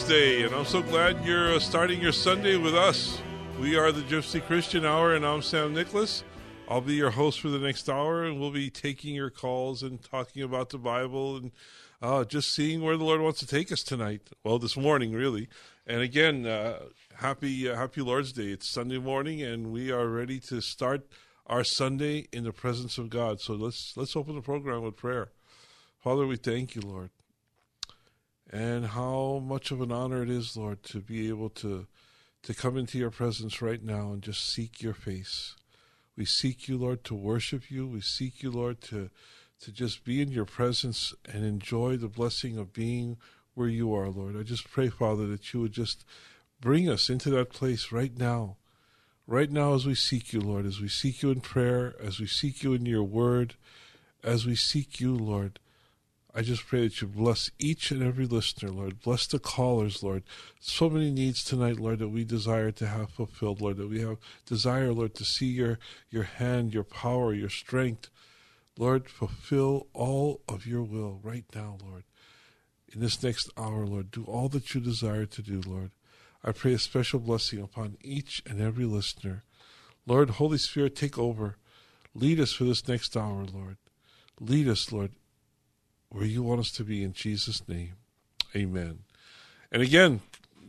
happy Lord's Day, and I'm so glad you're starting your Sunday with us. We are the Gypsy Christian Hour, and I'm Sam Nicholas. I'll be your host for the next hour, and we'll be taking your calls and talking about the Bible and uh, just seeing where the Lord wants to take us tonight. Well, this morning, really. And again, uh, happy uh, Happy Lord's Day. It's Sunday morning, and we are ready to start our Sunday in the presence of God. So let's let's open the program with prayer. Father, we thank you, Lord and how much of an honor it is, Lord, to be able to to come into your presence right now and just seek your face. We seek you, Lord, to worship you. We seek you, Lord, to to just be in your presence and enjoy the blessing of being where you are, Lord. I just pray, Father, that you would just bring us into that place right now. Right now, as we seek you, Lord, as we seek you in prayer, as we seek you in your word, as we seek you, Lord I just pray that you bless each and every listener, Lord. Bless the callers, Lord. So many needs tonight, Lord, that we desire to have fulfilled, Lord, that we have desire, Lord, to see your, your hand, your power, your strength. Lord, fulfill all of your will right now, Lord. In this next hour, Lord, do all that you desire to do, Lord. I pray a special blessing upon each and every listener. Lord, Holy Spirit, take over. Lead us for this next hour, Lord. Lead us, Lord, where you want us to be in Jesus' name. Amen. And again,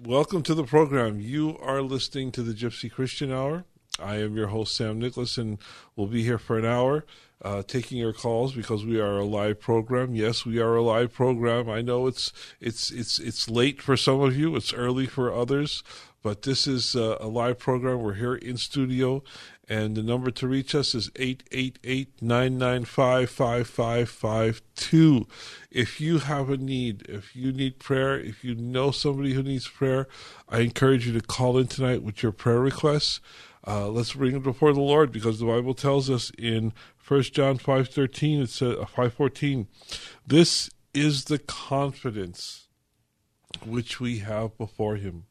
welcome to the program. You are listening to the Gypsy Christian Hour. I am your host, Sam Nicholas, and we'll be here for an hour uh, taking your calls because we are a live program. Yes, we are a live program. I know it's it's it's it's late for some of you. It's early for others, but this is a, a live program. We're here in studio, and the number to reach us is 888-995-5552. If you have a need, if you need prayer, if you know somebody who needs prayer, I encourage you to call in tonight with your prayer requests. Uh, let's bring them before the Lord because the Bible tells us in 1 John 5.13, it says, uh, 5.14, this is the confidence which we have before him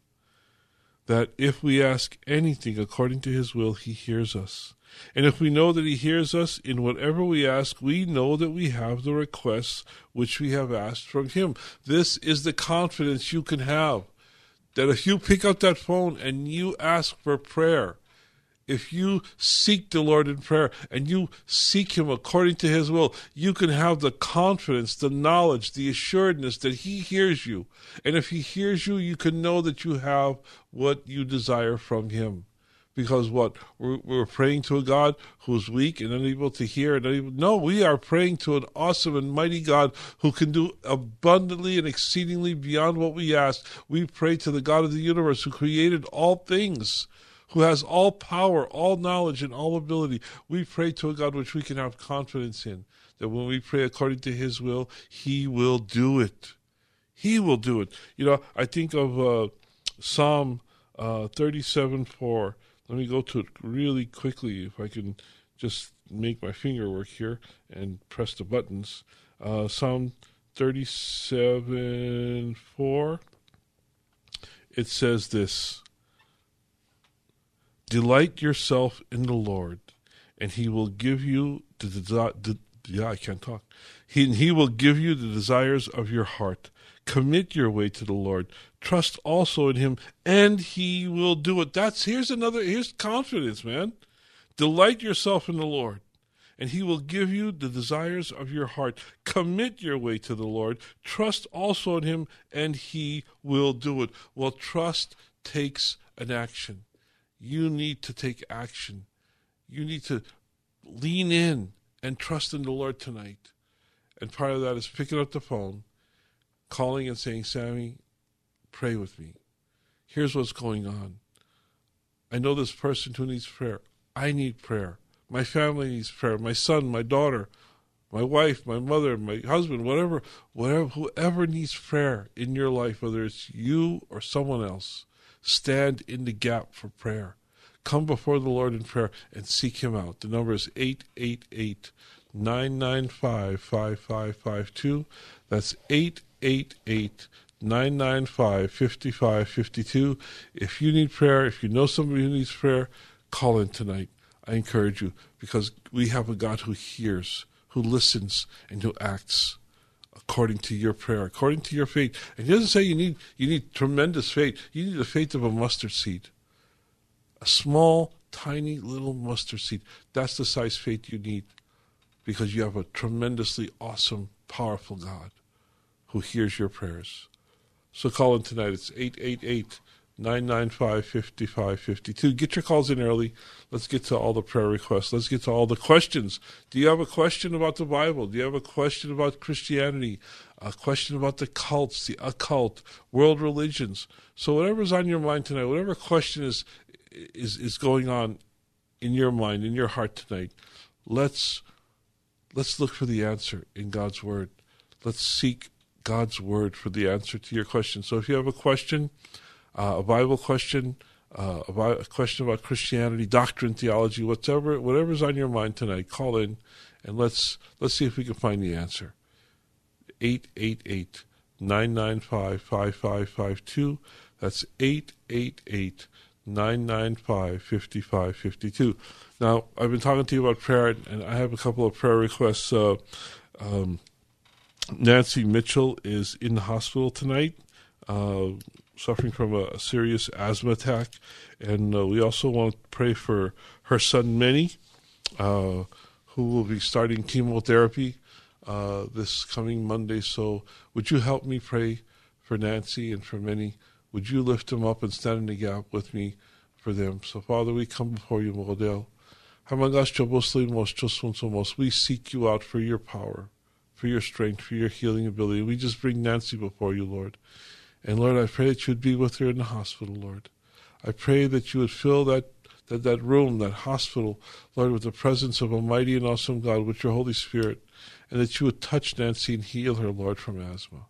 that if we ask anything according to his will, he hears us. And if we know that he hears us in whatever we ask, we know that we have the requests which we have asked from him. This is the confidence you can have. That if you pick up that phone and you ask for prayer, if you seek the Lord in prayer and you seek Him according to His will, you can have the confidence, the knowledge, the assuredness that He hears you. And if He hears you, you can know that you have what you desire from Him. Because what? We're, praying to a God who's weak and unable to hear. And unable, no, we are praying to an awesome and mighty God who can do abundantly and exceedingly beyond what we ask. We pray to the God of the universe who created all things who has all power, all knowledge, and all ability. We pray to a God which we can have confidence in, that when we pray according to His will, He will do it. He will do it. You know, I think of uh, Psalm uh, 37 4. Let me go to it really quickly if I can just make my finger work here and press the buttons. Uh, Psalm 37 4. It says this Delight yourself in the Lord, and He will give you the, the yeah, I can't talk. He, and he will give you the desires of your heart. Commit your way to the Lord. Trust also in Him, and He will do it. That's here's another here's confidence, man. Delight yourself in the Lord, and He will give you the desires of your heart. Commit your way to the Lord. Trust also in Him, and He will do it. Well, trust takes an action. You need to take action. You need to lean in and trust in the Lord tonight. And part of that is picking up the phone, calling and saying, Sammy, pray with me. Here's what's going on. I know this person who needs prayer. I need prayer. My family needs prayer. My son, my daughter, my wife, my mother, my husband, whatever, whatever, whoever needs prayer in your life, whether it's you or someone else, stand in the gap for prayer. Come before the Lord in prayer and seek Him out. The number is 888 995 5552. That's 888 995 5552. If you need prayer, if you know somebody who needs prayer, call in tonight. I encourage you because we have a God who hears, who listens, and who acts according to your prayer, according to your faith. And he doesn't say you need you need tremendous faith. You need the faith of a mustard seed. A small, tiny little mustard seed. That's the size faith you need because you have a tremendously awesome, powerful God who hears your prayers. So call in tonight. It's 888 995 5552. Get your calls in early. Let's get to all the prayer requests. Let's get to all the questions. Do you have a question about the Bible? Do you have a question about Christianity? A question about the cults, the occult, world religions? So, whatever's on your mind tonight, whatever question is, is, is going on in your mind, in your heart tonight, let's, let's look for the answer in God's Word. Let's seek God's Word for the answer to your question. So if you have a question, uh, a Bible question, uh, a, a, question about Christianity, doctrine, theology, whatever, whatever's on your mind tonight, call in and let's let's see if we can find the answer. 888 995 5552. That's 888 995 5552. Now, I've been talking to you about prayer, and I have a couple of prayer requests. Uh, um, Nancy Mitchell is in the hospital tonight, uh, suffering from a, serious asthma attack. And uh, we also want to pray for her son, Minnie, uh, who will be starting chemotherapy uh, this coming Monday. So, would you help me pray for Nancy and for Minnie? Would you lift them up and stand in the gap with me for them? So, Father, we come before you, Model. We seek you out for your power, for your strength, for your healing ability. We just bring Nancy before you, Lord. And Lord, I pray that you would be with her in the hospital, Lord. I pray that you would fill that, that, that room, that hospital, Lord, with the presence of a mighty and awesome God, with your Holy Spirit, and that you would touch Nancy and heal her, Lord, from asthma.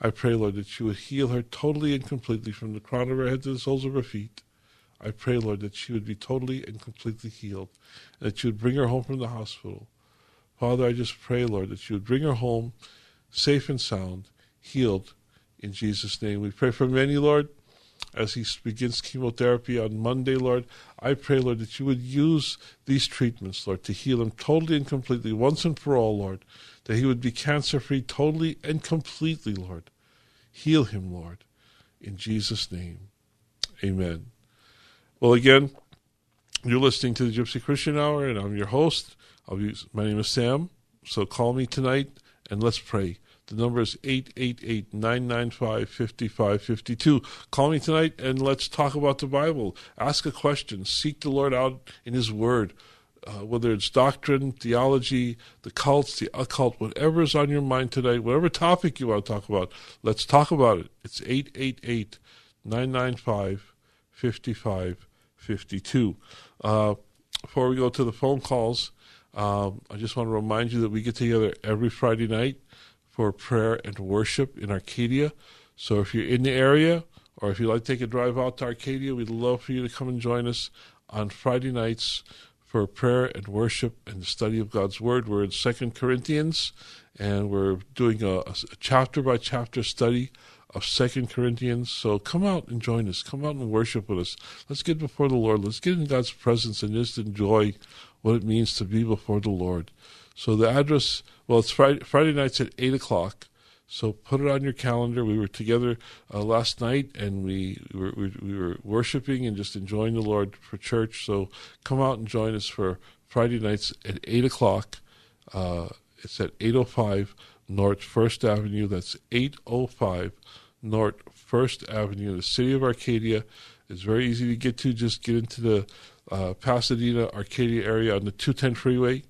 I pray, Lord, that you would heal her totally and completely from the crown of her head to the soles of her feet. I pray, Lord, that she would be totally and completely healed, and that you would bring her home from the hospital. Father, I just pray, Lord, that you would bring her home safe and sound, healed, in Jesus' name. We pray for many, Lord, as he begins chemotherapy on Monday, Lord. I pray, Lord, that you would use these treatments, Lord, to heal him totally and completely, once and for all, Lord that he would be cancer free totally and completely, Lord. Heal him, Lord. In Jesus' name, amen. Well, again, you're listening to the Gypsy Christian Hour, and I'm your host. Be, my name is Sam. So call me tonight and let's pray. The number is 888 995 5552. Call me tonight and let's talk about the Bible. Ask a question. Seek the Lord out in His Word uh, whether it's doctrine, theology, the cults, the occult, whatever is on your mind today, whatever topic you want to talk about, let's talk about it. It's 888 995 5552. Uh, before we go to the phone calls, um, I just want to remind you that we get together every Friday night for prayer and worship in Arcadia. So if you're in the area, or if you'd like to take a drive out to Arcadia, we'd love for you to come and join us on Friday nights for prayer and worship and the study of God's Word. We're in Second Corinthians, and we're doing a, a chapter by chapter study of Second Corinthians. So come out and join us. Come out and worship with us. Let's get before the Lord. Let's get in God's presence and just enjoy what it means to be before the Lord. So the address, well, it's Friday, Friday nights at eight o'clock. So put it on your calendar. We were together uh, last night, and we, we were, we, we were worshiping and just enjoying the Lord for church. So come out and join us for Friday nights at eight o'clock. Uh, it's at eight oh five North First Avenue. That's eight oh five North First Avenue in the city of Arcadia. It's very easy to get to. Just get into the uh, Pasadena Arcadia area on the 210 freeway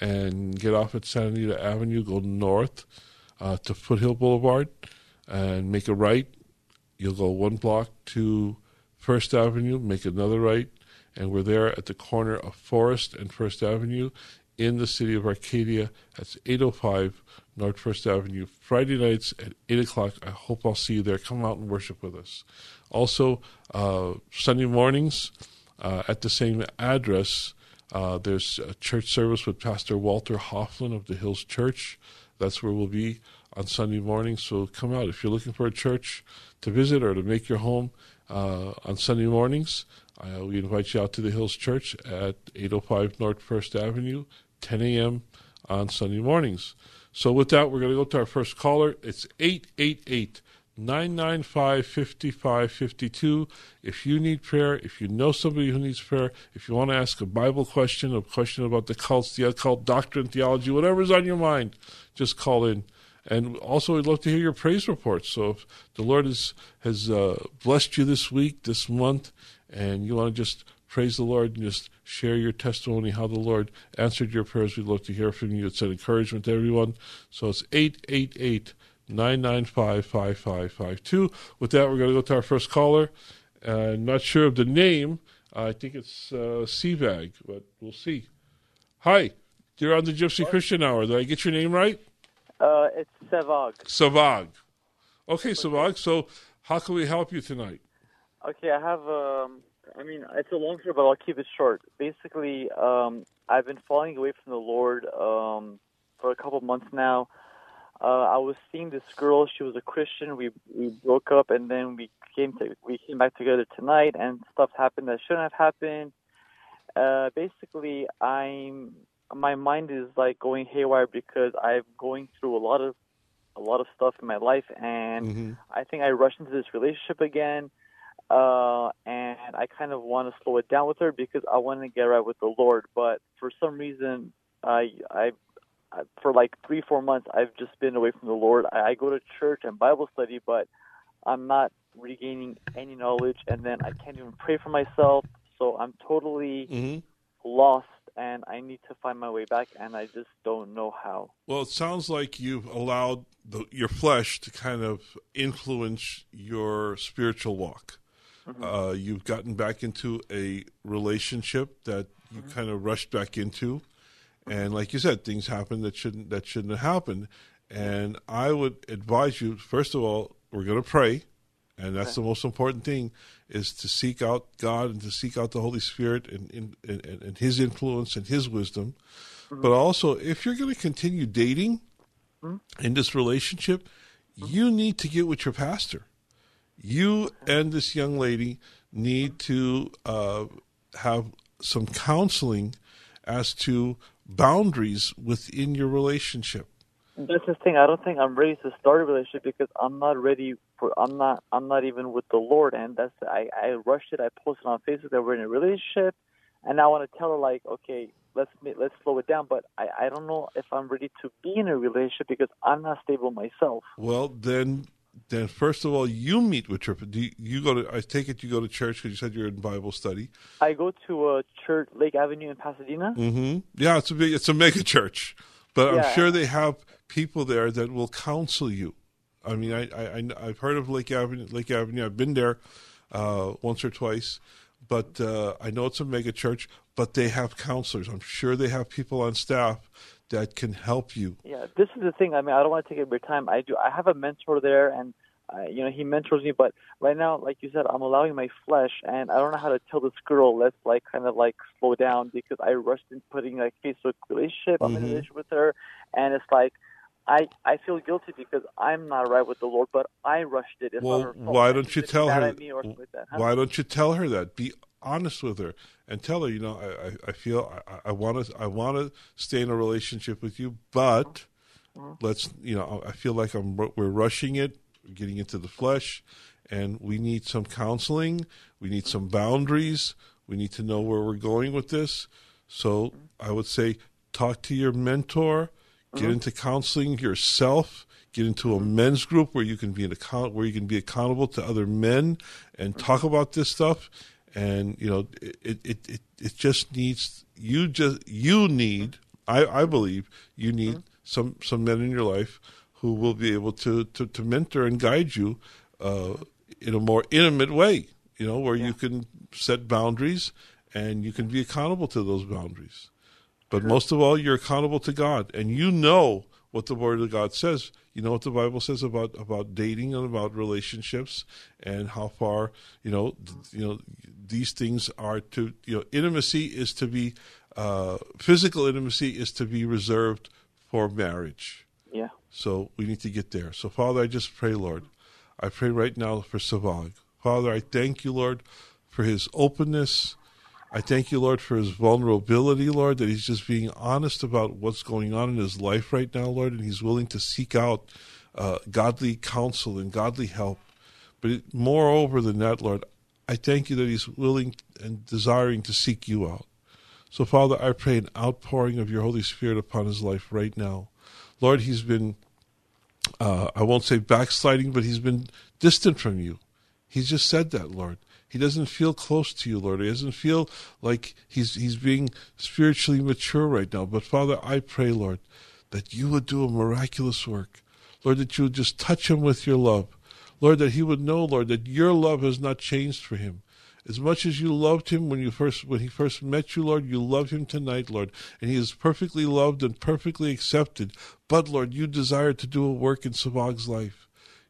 and get off at Santa Anita Avenue, go north uh, to Foothill Boulevard and make a right. You'll go one block to First Avenue, make another right, and we're there at the corner of Forest and First Avenue in the city of Arcadia. That's 805 North First Avenue, Friday nights at 8 o'clock. I hope I'll see you there. Come out and worship with us. Also, uh, Sunday mornings uh, at the same address, uh, there's a church service with Pastor Walter Hoffman of the Hills Church. That's where we'll be on Sunday morning. So come out. If you're looking for a church to visit or to make your home uh, on Sunday mornings, uh, we invite you out to the Hills Church at 805 North First Avenue, 10 a.m. on Sunday mornings. So with that, we're going to go to our first caller. It's 888 995 5552. If you need prayer, if you know somebody who needs prayer, if you want to ask a Bible question, a question about the cults, the occult doctrine, theology, whatever's on your mind, just call in. And also, we'd love to hear your praise reports. So if the Lord has, has uh, blessed you this week, this month, and you want to just praise the Lord and just share your testimony, how the Lord answered your prayers, we'd love to hear from you. It's an encouragement to everyone. So it's 888- 995 5552. With that, we're going to go to our first caller. Uh, not sure of the name. I think it's uh, but we'll see. Hi, you're on the Gypsy Christian Hour. Did I get your name right? Uh, it's Sevag. Savag. Okay, Savag. So, how can we help you tonight? Okay, I have. Um, I mean, it's a long story, but I'll keep it short. Basically, um, I've been falling away from the Lord um, for a couple months now. Uh, I was seeing this girl. She was a Christian. We we broke up, and then we came to we came back together tonight, and stuff happened that shouldn't have happened. Uh, basically, I'm my mind is like going haywire because I'm going through a lot of a lot of stuff in my life, and Mm-hmm. I think I rushed into this relationship again. Uh, and I kind of want to slow it down with her because I want to get right with the Lord. But for some reason, I I I- for like three four months I've just been away from the Lord. I, I go to church and Bible study, but I'm not regaining any knowledge, and then I can't even pray for myself. So I'm totally Mm-hmm. lost, and I need to find my way back, and I just don't know how. Well, it sounds like you've allowed the, your flesh to kind of influence your spiritual walk. Uh, you've gotten back into a relationship that you kind of rushed back into, and like you said, things happen that shouldn't that shouldn't have happened. And I would advise you, first of all, we're going to pray, and that's the most important thing is to seek out God and to seek out the Holy Spirit and, and, and, and His influence and His wisdom. But also, if you're going to continue dating in this relationship, you need to get with your pastor. You and this young lady need to uh, have some counseling as to boundaries within your relationship. That's the thing. I don't think I'm ready to start a relationship because I'm not ready for. I'm not. I'm not even with the Lord, and that's. I I rushed it. I posted on Facebook that we're in a relationship, and I want to tell her like, okay, let's let's slow it down. But I I don't know if I'm ready to be in a relationship because I'm not stable myself. Well, then, then first of all, you meet with your. Do you, you go to? I take it you go to church because you said you're in Bible study. I go to a church, Lake Avenue in Pasadena. hmm Yeah, it's a big, it's a mega church, but I'm sure they have people there that will counsel you. I mean, I, I I- I've heard of Lake Avenue. Lake Avenue. I've been there uh, once or twice, but uh, I know it's a mega church. But they have counselors. I'm sure they have people on staff that can help you. Yeah, this is the thing. I mean, I don't want to take up your time. I do. I have a mentor there, and uh, you know, he mentors me. But right now, like you said, I'm allowing my flesh, and I don't know how to tell this girl let's like kind of like slow down because I rushed in putting like Facebook relationship. I'm in a Mhm. relationship with her, and it's like. I, I feel guilty because I'm not right with the Lord, but I rushed it. It's Well, not her fault. why don't you tell her? that, huh? Why don't you tell her that? Be honest with her and tell her. You know, I, I, feel I, want to I want to stay in a relationship with you, but mm-hmm. let's you know I feel like I'm we're rushing it, getting into the flesh, and we need some counseling. We need some boundaries. We need to know where we're going with this. So mm-hmm. I would say talk to your mentor, get into counseling yourself, get into a men's group where you can be an account where you can be accountable to other men and talk about this stuff. And you know, it it it, it just needs you just you need I, I believe you need some some men in your life who will be able to to, to mentor and guide you uh, in a more intimate way. You know, where you can set boundaries and you can be accountable to those boundaries. But most of all, you're accountable to God, and you know what the Word of God says. You know what the Bible says about about dating and about relationships, and how far you know you know these things are to you know intimacy is to be uh, physical intimacy is to be reserved for marriage. Yeah. So we need to get there. So Father, I just pray, Lord, I pray right now for Savag. Father, I thank you, Lord, for his openness. I thank you, Lord, for his vulnerability, Lord, that he's just being honest about what's going on in his life right now, Lord, and he's willing to seek out uh, godly counsel and godly help. But moreover than that, Lord, I thank you that he's willing and desiring to seek you out. So, Father, I pray an outpouring of your Holy Spirit upon his life right now. Lord, he's been, uh, I won't say backsliding, but he's been distant from you. He's just said that, Lord. He doesn't feel close to you, Lord. He doesn't feel like he's he's being spiritually mature right now. But Father, I pray, Lord, that you would do a miraculous work. Lord, that you would just touch him with your love. Lord, that he would know, Lord, that your love has not changed for him. As much as you loved him when you first when he first met you, Lord, you love him tonight, Lord, and he is perfectly loved and perfectly accepted. But Lord, you desire to do a work in Savag's life.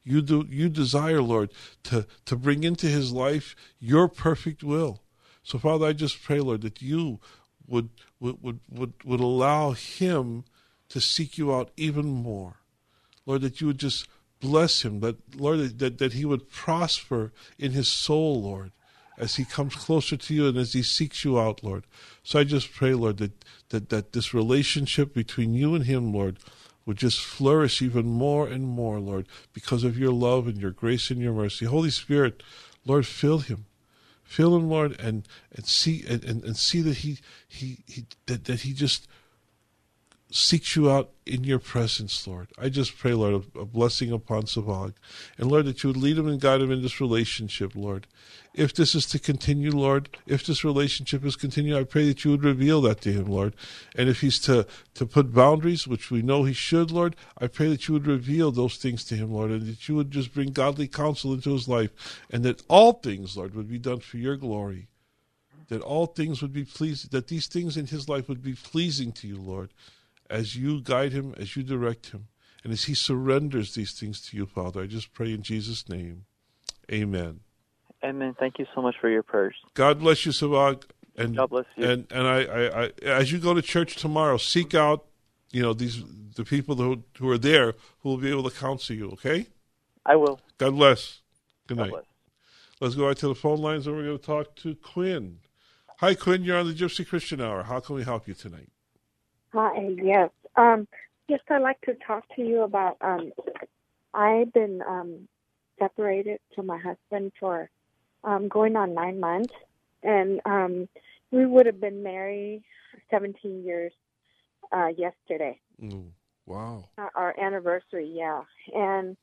You do you desire, Lord, to, to bring into his life your perfect will. So Father, I just pray, Lord, that you would would would would, would allow him to seek you out even more. Lord, that you would just bless him, that Lord that, that he would prosper in his soul, Lord as he comes closer to you and as he seeks you out, Lord. So I just pray, Lord, that, that, that this relationship between you and him, Lord, would just flourish even more and more, Lord, because of your love and your grace and your mercy. Holy Spirit, Lord, fill him. Fill him, Lord, and, and see and, and, and see that he he, he that, that he just seeks you out in your presence, Lord. I just pray, Lord, a, a blessing upon Savag. And Lord, that you would lead him and guide him in this relationship, Lord. If this is to continue, Lord, if this relationship is continue, I pray that you would reveal that to him, Lord. And if he's to, to put boundaries, which we know he should, Lord, I pray that you would reveal those things to him, Lord, and that you would just bring godly counsel into his life, and that all things, Lord, would be done for your glory. That all things would be pleased, that these things in his life would be pleasing to you, Lord as you guide him, as you direct him, and as he surrenders these things to you, Father. I just pray in Jesus' name. Amen. Amen. Thank you so much for your prayers. God bless you, Savag. And God bless you. And and I, I, I as you go to church tomorrow, seek out, you know, these the people who who are there who will be able to counsel you. Okay. I will. God bless. Good God night. bless. Let's go out to the phone lines, and we're going to talk to Quinn. Hi, Quinn. You're on the Gypsy Christian Hour. How can we help you tonight? Hi, yes. Um, yes, I'd like to talk to you about. Um, I've been um, separated from my husband for um, going on nine months, and um, we would have been married 17 years uh, yesterday. Mm, wow. Uh, our anniversary, yeah. And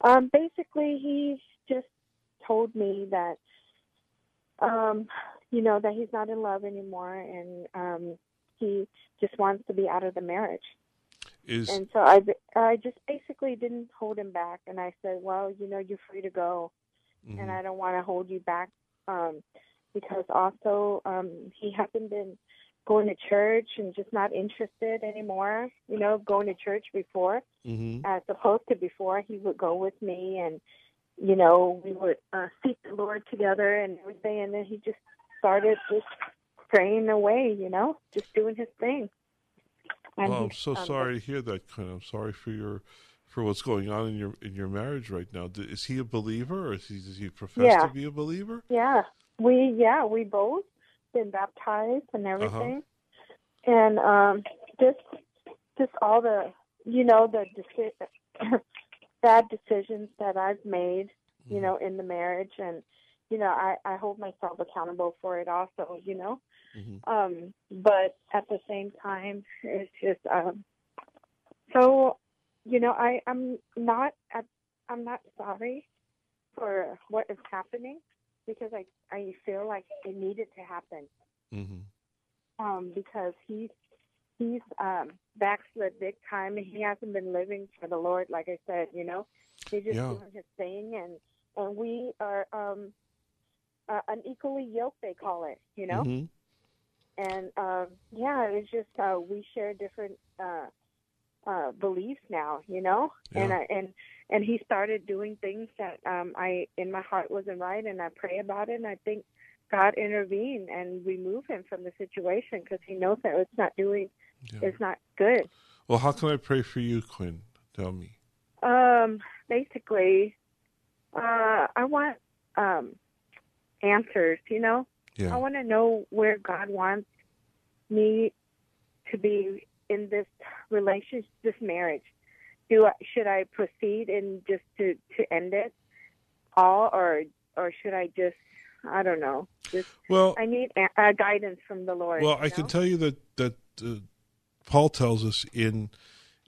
um, basically, he just told me that, um, you know, that he's not in love anymore, and um, he just wants to be out of the marriage. Is And so I, I just basically didn't hold him back, and I said, well, you know, you're free to go, mhm. and I don't want to hold you back, um, because also um, he hasn't been going to church and just not interested anymore. You know, going to church before, Mhm. as opposed to before, he would go with me, and you know, we would uh, seek the Lord together and everything, and then he just started just straying away. You know, just doing his thing. And Oh, I'm so um, sorry to hear that. I'm sorry for your for what's going on in your in your marriage right now. Is he a believer, or is he, does he profess Yeah. to be a believer? Yeah, we yeah we both been baptized and everything, and um, just just all the you know, the deci- bad decisions that I've made, you know, in the marriage, and you know, I I hold myself accountable for it also, you know. Mhm. Um, but at the same time, it's just um, so, you know, I I'm not at, I'm not sorry for what is happening because I I feel like it needed to happen hmm um, because he's he's um, backslid big time. And he hasn't been living for the Lord, like I said. You know, he's just Yeah. doing his thing, and and we are um, uh, unequally yoked. They call it. You know, hmm and um, yeah, was just uh, we share different uh, uh, beliefs now. You know, and I, and and he started doing things that um, I in my heart wasn't right, and I pray about it, and I think God intervened and remove him from the situation because he knows that it's not doing, Yeah. it's not good. Well, how can I pray for you, Quinn? Tell me. Um, basically, uh, I want um, answers. You know, Yeah. I want to know where God wants me to be in this relationship, this marriage. Do I, should I proceed and just to to end it all, or or should I just I don't know. Just Well, I need a, uh, guidance from the Lord. well, I can tell you that that uh, Paul tells us in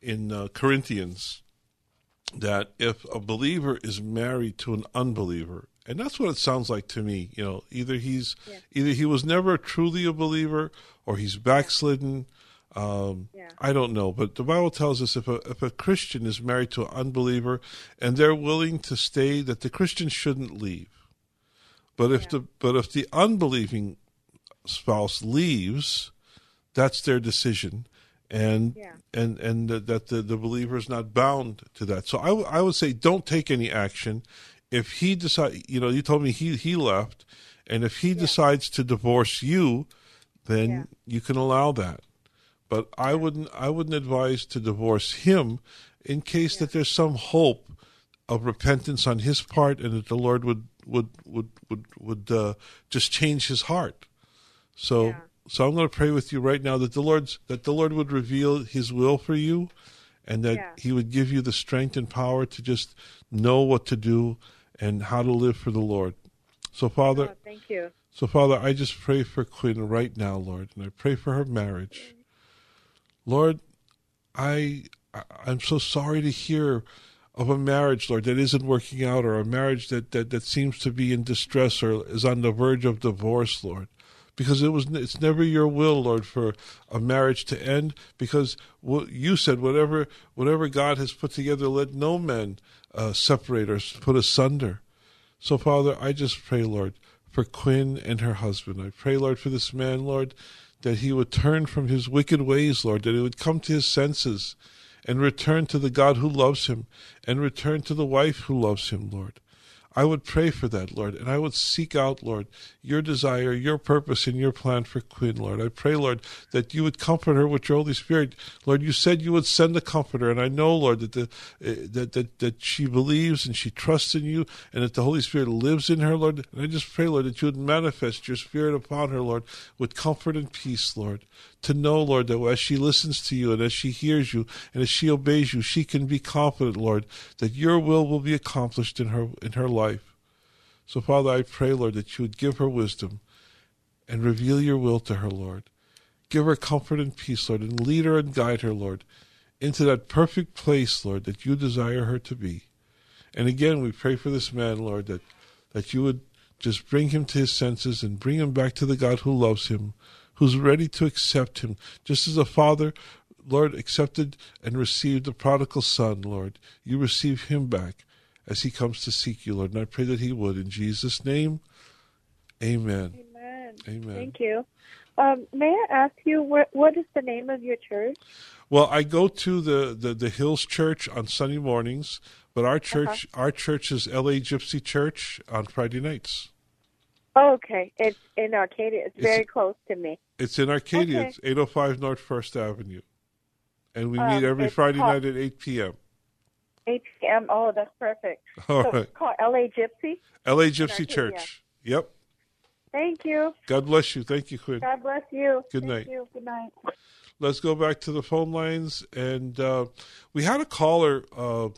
in uh, Corinthians that if a believer is married to an unbeliever, and that's what it sounds like to me. You know, either he's Yeah. either he was never truly a believer, or he's backslidden. Um, Yeah. I don't know, but the Bible tells us if a if a Christian is married to an unbeliever and they're willing to stay, that the Christian shouldn't leave. But if Yeah. the but if the unbelieving spouse leaves, that's their decision, and Yeah. and and that, that the the believer is not bound to that. So I, w- I would say don't take any action. If he decide, you know, you told me he he left, and if he decides to divorce you, then Yeah. you can allow that. But I wouldn't I wouldn't advise to divorce him in case that there's some hope of repentance on his part and that the Lord would would would would would uh, just change his heart. So Yeah. so I'm going to pray with you right now that the Lord's that the Lord would reveal His will for you, and that Yeah. He would give you the strength and power to just know what to do and how to live for the Lord. So Father, Oh, thank you. so, Father, I just pray for Quinn right now, Lord, and I pray for her marriage. Lord, I I'm so sorry to hear of a marriage, Lord, that isn't working out, or a marriage that, that, that seems to be in distress or is on the verge of divorce, Lord. Because it was it's never your will, Lord, for a marriage to end. Because what you said, whatever whatever God has put together, let no man uh, separate or put asunder. So, Father, I just pray, Lord, for Quinn and her husband. I pray, Lord, for this man, Lord, that he would turn from his wicked ways, Lord, that he would come to his senses and return to the God who loves him and return to the wife who loves him, Lord. I would pray for that, Lord, and I would seek out, Lord, your desire, your purpose, and your plan for Queen, Lord. I pray, Lord, that you would comfort her with your Holy Spirit. Lord, you said you would send a comforter, and I know, Lord, that the uh, that that that she believes and she trusts in you, and that the Holy Spirit lives in her, Lord. And I just pray, Lord, that you would manifest your Spirit upon her, Lord, with comfort and peace, Lord. To know, Lord, that as she listens to you and as she hears you and as she obeys you, she can be confident, Lord, that your will will be accomplished in her in her life. So, Father, I pray, Lord, that you would give her wisdom and reveal your will to her, Lord. Give her comfort and peace, Lord, and lead her and guide her, Lord, into that perfect place, Lord, that you desire her to be. And again, we pray for this man, Lord, that, that you would just bring him to his senses and bring him back to the God who loves him, who's ready to accept him, just as a father, Lord, accepted and received the prodigal son, Lord. You receive him back as he comes to seek you, Lord. And I pray that he would. In Jesus' name, amen. Amen. Amen. Thank you. Um, may I ask you what what is the name of your church? Well, I go to the, the, the Hills Church on Sunday mornings, but our church our church is LA Gypsy Church on Friday nights. Oh, okay. It's in Arcadia. It's, It's- very close to me. It's in Arcadia. Okay. It's 805 North First Avenue. And we Um, meet every Friday called- night at 8 p.m. 8 p.m. Oh, that's perfect. All so right. it's called LA Gypsy. LA Gypsy Church. Yep. Thank you. God bless you. Thank you, Quinn. God bless you. Good Thank night. You. Good night. let's go back to the phone lines. And uh, we had a caller uh,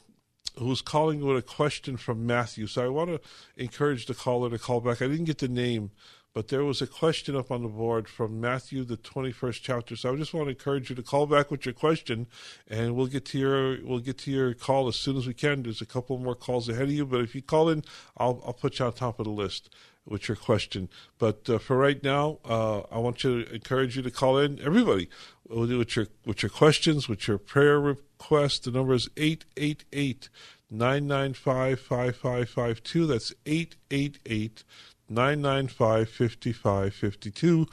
who was calling with a question from Matthew. So I want to encourage the caller to call back. I didn't get the name, but there was a question up on the board from Matthew, the 21st chapter. So I just want to encourage you to call back with your question, and we'll get to your we'll get to your call as soon as we can. There's a couple more calls ahead of you, but if you call in, I'll I'll put you on top of the list with your question. But uh, for right now, uh, I want to encourage you to call in. Everybody, with your with your questions, with your prayer request. The number is 888 995 5552. That's 888 995 5552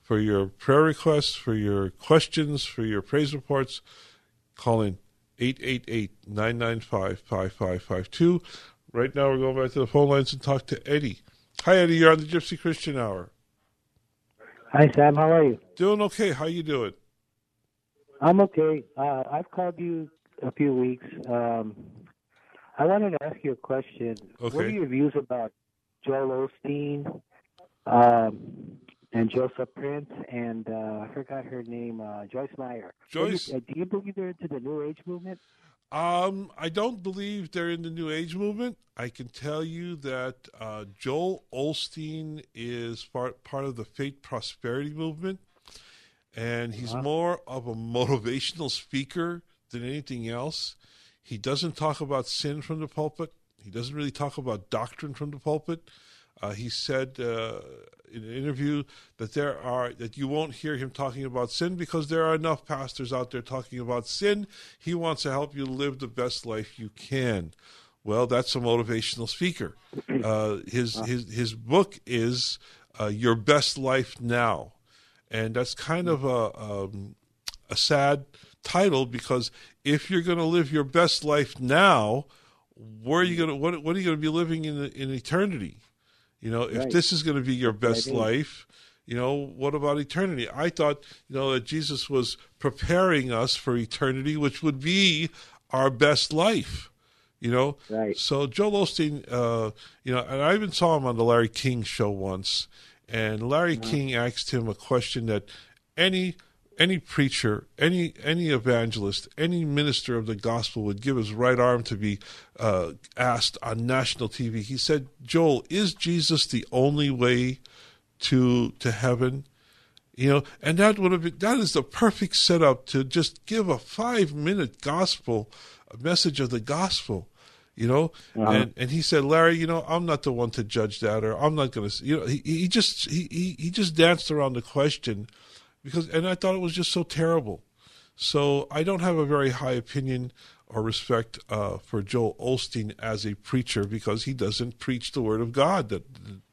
for your prayer requests, for your questions, for your praise reports. Call in 888 995 5552. Right now, we're going back to the phone lines and talk to Eddie. Hi, Eddie. You're on the Gypsy Christian Hour. Hi, Sam. How are you? Doing okay. How you doing? I'm okay. Uh, I've called you a few weeks. Um, I wanted to ask you a question. Okay. What are your views about Joel Osteen um, and Joseph Prince and uh, I forgot her name, uh, Joyce Meyer? Joyce. Do you, uh, do you believe they're into the New Age movement? Um, I don't believe they're in the New Age movement. I can tell you that uh, Joel Osteen is part part of the faith prosperity movement, and he's Uh-huh. more of a motivational speaker than anything else. He doesn't talk about sin from the pulpit. He doesn't really talk about doctrine from the pulpit. Uh, he said uh, in an interview that there are that you won't hear him talking about sin because there are enough pastors out there talking about sin. He wants to help you live the best life you can. Well, that's a motivational speaker. Uh, his his his book is uh, Your Best Life Now, and that's kind of a um, a sad title because if you're going to live your best life now, where are you going to what what are you going to be living in in eternity? You know, if Right. this is going to be your best life, you know, what about eternity? I thought, you know, that Jesus was preparing us for eternity, which would be our best life. You know, Right. so Joel Osteen, uh, you know, and I even saw him on the Larry King show once, and Larry King asked him a question that any any preacher, any any evangelist, any minister of the gospel would give his right arm to be uh, asked on national TV. He said, "Joel, is Jesus the only way to to heaven?" You know, and that would have been that is the perfect setup to just give a five minute gospel a message of the gospel. You know, and and he said, Larry, you know, I'm not the one to judge that, or I'm not going to. You know, he he just he he just danced around the question because, and I thought it was just so terrible. So I don't have a very high opinion or respect uh, for Joel Osteen as a preacher because he doesn't preach the word of God. That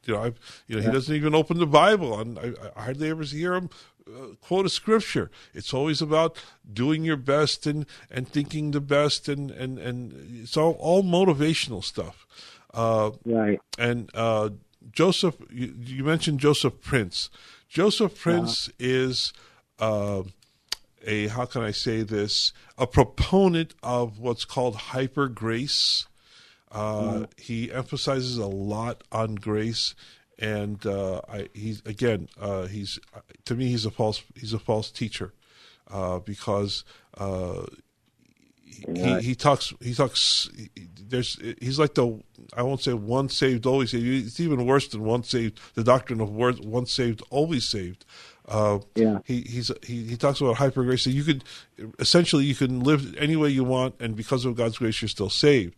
you know, I've, you know, he doesn't even open the Bible, and I, I hardly ever hear him uh, quote a scripture. It's always about doing your best and and thinking the best, and and and it's all all motivational stuff. Uh, Right. and uh, Joseph, you, you mentioned Joseph Prince. Joseph Prince is uh, a how can I say this? A proponent of what's called hyper grace. Uh, He emphasizes a lot on grace, and uh, I, he's again uh, he's to me he's a false he's a false teacher uh, because uh, he, he talks he talks there's he's like the I won't say one saved always saved it's even worse than one saved the doctrine of one saved always saved uh, Yeah. he he's he, he talks about hyper grace so you could essentially you can live any way you want and because of God's grace you're still saved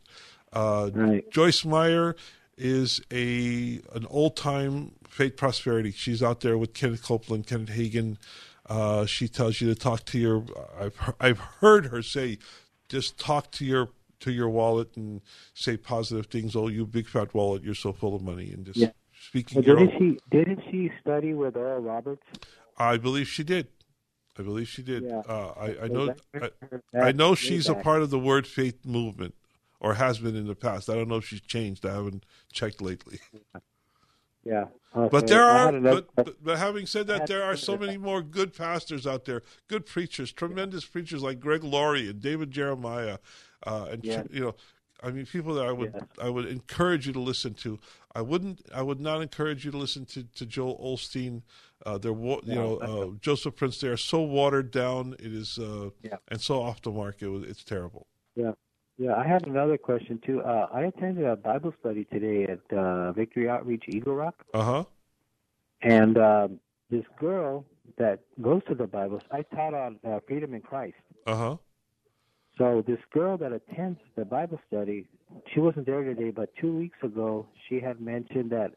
uh, Right. Joyce Meyer is a an old time faith prosperity. She's out there with Kenneth Copeland, Kenneth Hagin. Uh, she tells you to talk to your. I've I've heard her say, just talk to your to your wallet and say positive things. Oh, you big fat wallet, you're so full of money, and just Yeah. speaking your didn't she didn't she study with Oral Roberts? I believe she did. I believe she did. Yeah. Uh, I, I know. I, I know she's a part of the Word Faith movement, or has been in the past. I don't know if she's changed. I haven't checked lately. Yeah. But there are, but, but, but having said that, there are so many more good pastors out there, good preachers, tremendous preachers like Greg Laurie and David Jeremiah, uh, and Yeah. you know, I mean, people that I would Yes. I would encourage you to listen to. I wouldn't. I would not encourage you to listen to, to Joel Osteen. Uh, they're you know uh, Joseph Prince. They are so watered down. It is uh, Yeah. and so off the mark. It was, it's terrible. Yeah. Yeah, I have another question too. Uh, I attended a Bible study today at uh, Victory Outreach Eagle Rock, Uh huh. and um, this girl that goes to the Bible, I taught on uh, freedom in Christ. Uh huh. So this girl that attends the Bible study, she wasn't there today, but two weeks ago she had mentioned that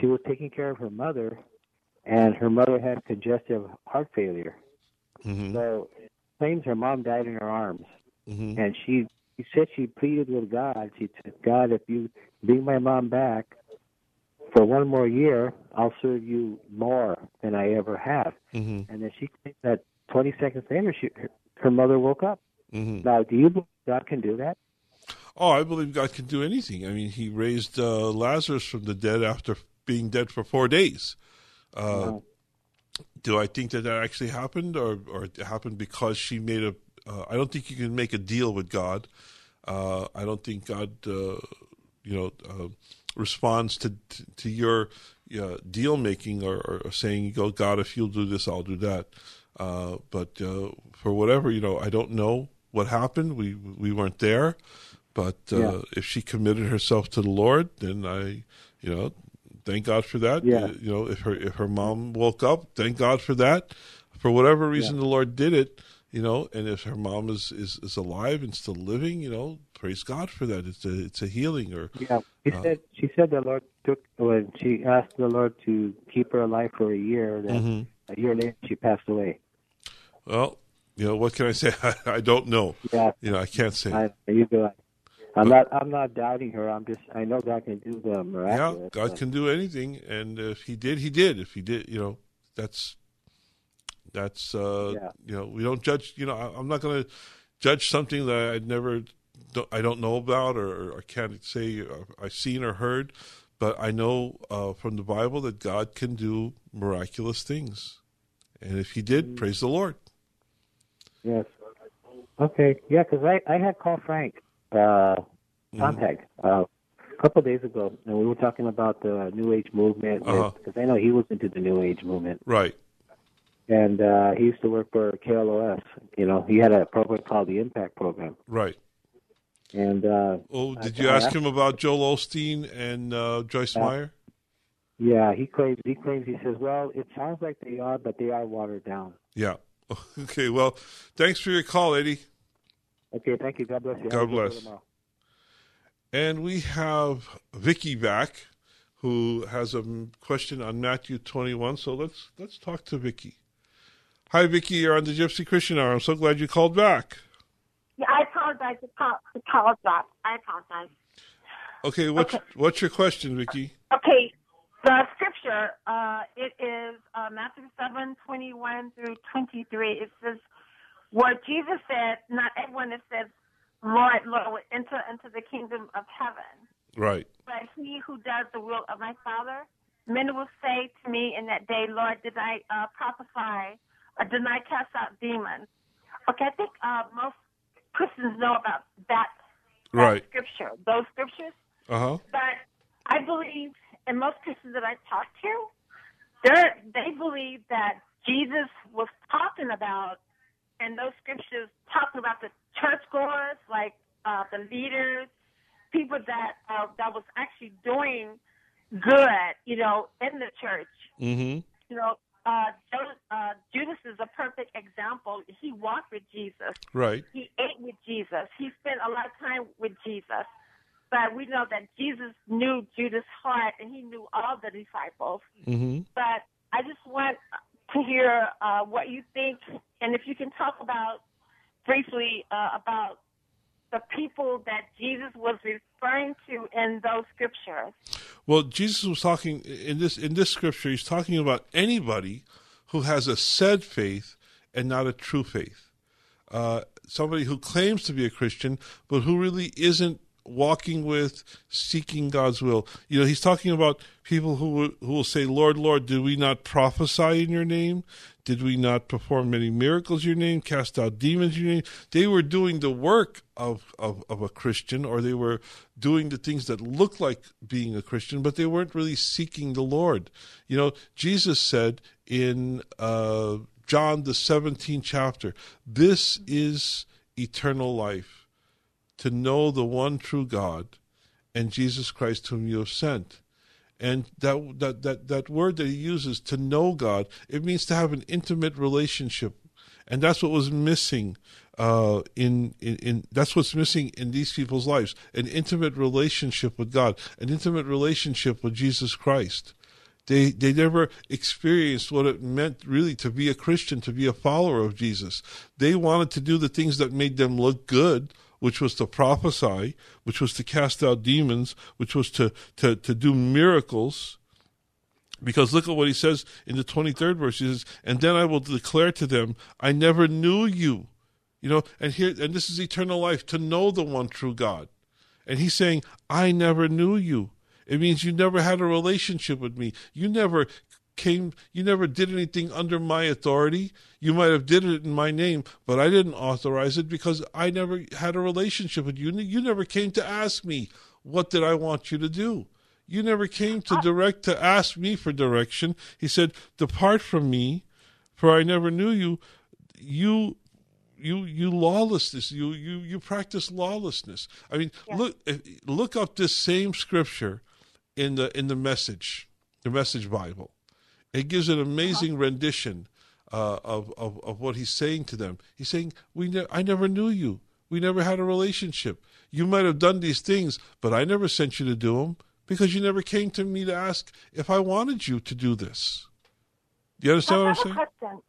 she was taking care of her mother, and her mother had congestive heart failure. hmm So claims her mom died in her arms, hmm and she she said she pleaded with God. She said, God, if you bring my mom back for one more year, I'll serve you more than I ever have. hmm And then she claimed that 20 seconds later, she, her, her mother woke up. hmm Now, do you believe God can do that? Oh, I believe God can do anything. I mean, He raised uh, Lazarus from the dead after being dead for four days. Uh, Wow. Do I think that that actually happened, or or it happened because she made a? Uh, I don't think you can make a deal with God. Uh, I don't think God, uh, you know, uh, responds to to, your uh, deal making or, or saying, go, God, if you'll do this, I'll do that." Uh, but uh, for whatever, you know, I don't know what happened. We we weren't there, but uh, Yeah. if she committed herself to the Lord, then I, you know, thank God for that. Yeah. You know, if her if her mom woke up, thank God for that. For whatever reason, the Lord did it. You know, and if her mom is, is, is alive and still living, you know, praise God for that. It's a it's a healing or Yeah. She Uh, said she said the Lord took when she asked the Lord to keep her alive for a year. Then Mhm. a year later, she passed away. well, you know, what can I say? I, I don't know. Yeah. You know, I can't say. I, you go. I'm not. I'm not doubting her. I'm just. I know God can do the yeah. God but- can do anything, and if He did, He did. If He did, you know, that's that's uh, Yeah. you know, we don't judge. You know, I, I'm not going to judge something that I'd never, don't, I don't know about, or, or I can't say uh, I've seen or heard. But I know uh, from the Bible that God can do miraculous things, and if He did, Mm-hmm. praise the Lord. Yes. Okay. Yeah, 'cause I I had called Frank uh, Mm-hmm. Sontag uh, a couple of days ago, and we were talking about the New Age movement Uh-huh. because I know he was into the New Age movement, Right. And uh, he used to work for KLOS. You know, he had a program called the Impact Program, Right. and uh, Oh, I- did you I ask asked- him about Joel Osteen and uh, Joyce Yeah. Meyer? yeah, he claims he claims he says, well, it sounds like they are, but they are watered down. Yeah. Okay. Well, thanks for your call, Eddie. Okay, thank you. God bless you. God bless. And we have Vicky back, who has a question on Matthew 21. So let's let's talk to Vicky. Hi, Vicky. You're on the Gypsy Christian Hour. I'm so glad you called back. Yeah, I apologize. The call, the call dropped. I apologize. Okay. What's what's your question, Vicky? Okay, the scripture, uh, it is uh, Matthew seven twenty one through 23. It says, "What Jesus said, not everyone that says, Lord, Lord, will enter into the kingdom of heaven, Right. but he who does the will of my Father. Many will say to me in that day, Lord, did I uh, prophesy did I cast out demons? Okay, I think uh, most Christians know about that, that Right. scripture, those scriptures. Uh huh. But I believe, and most Christians that I talk to, they they believe that Jesus was talking about, and those scriptures talking about the churchgoers, like uh, the leaders, people that uh, that was actually doing good, you know, in the church. Mm-hmm. You know, uh, Judas, uh, Judas is a perfect example. He walked with Jesus. Right. He ate with Jesus. He spent a lot of time with Jesus. But we know that Jesus knew Judas' heart and he knew all the disciples. Mm-hmm. But I just want to hear uh, what you think and if you can talk about briefly uh, about the people that Jesus was referring to in those scriptures. Well, Jesus was talking in this in this scripture. He's talking about anybody who has a said faith and not a true faith. Uh, somebody who claims to be a Christian but who really isn't walking with, seeking God's will. You know, he's talking about people who who will say, "Lord, Lord, did we not prophesy in your name? Did we not perform many miracles in your name? Cast out demons in your name?" They were doing the work of, of, of a Christian, or they were doing the things that looked like being a Christian, but they weren't really seeking the Lord. You know, Jesus said in uh, John the 17th chapter, "This is eternal life." To know the one true God and Jesus Christ whom you have sent. And that, that, that, that word that he uses, to know God, it means to have an intimate relationship. And that's what was missing uh, in, in, in that's what's missing in these people's lives an intimate relationship with God, an intimate relationship with Jesus Christ. They they never experienced what it meant really to be a Christian, to be a follower of Jesus. They wanted to do the things that made them look good, which was to prophesy, which was to cast out demons, which was to, to, to do miracles. Because look at what he says in the 23rd verse. He says, And then I will declare to them, I never knew you. You know, and here, and this is eternal life, to know the one true God. And he's saying, I never knew you. It means you never had a relationship with me. You never came you never did anything under my authority. You might have did it in my name but i didn't authorize it because i never had a relationship with you. You never came to ask me what did i want you to do? You never came to direct to ask me for direction. He said depart from me for i never knew you. You you you lawlessness you you you practice lawlessness. I mean yeah. look look up this same scripture in the in the message the message bible it gives an amazing uh-huh. rendition uh, of, of, of what he's saying to them. He's saying, "We, ne- I never knew you. We never had a relationship. You might have done these things, but I never sent you to do them because you never came to me to ask if I wanted you to do this." Do you understand what I'm saying? Question.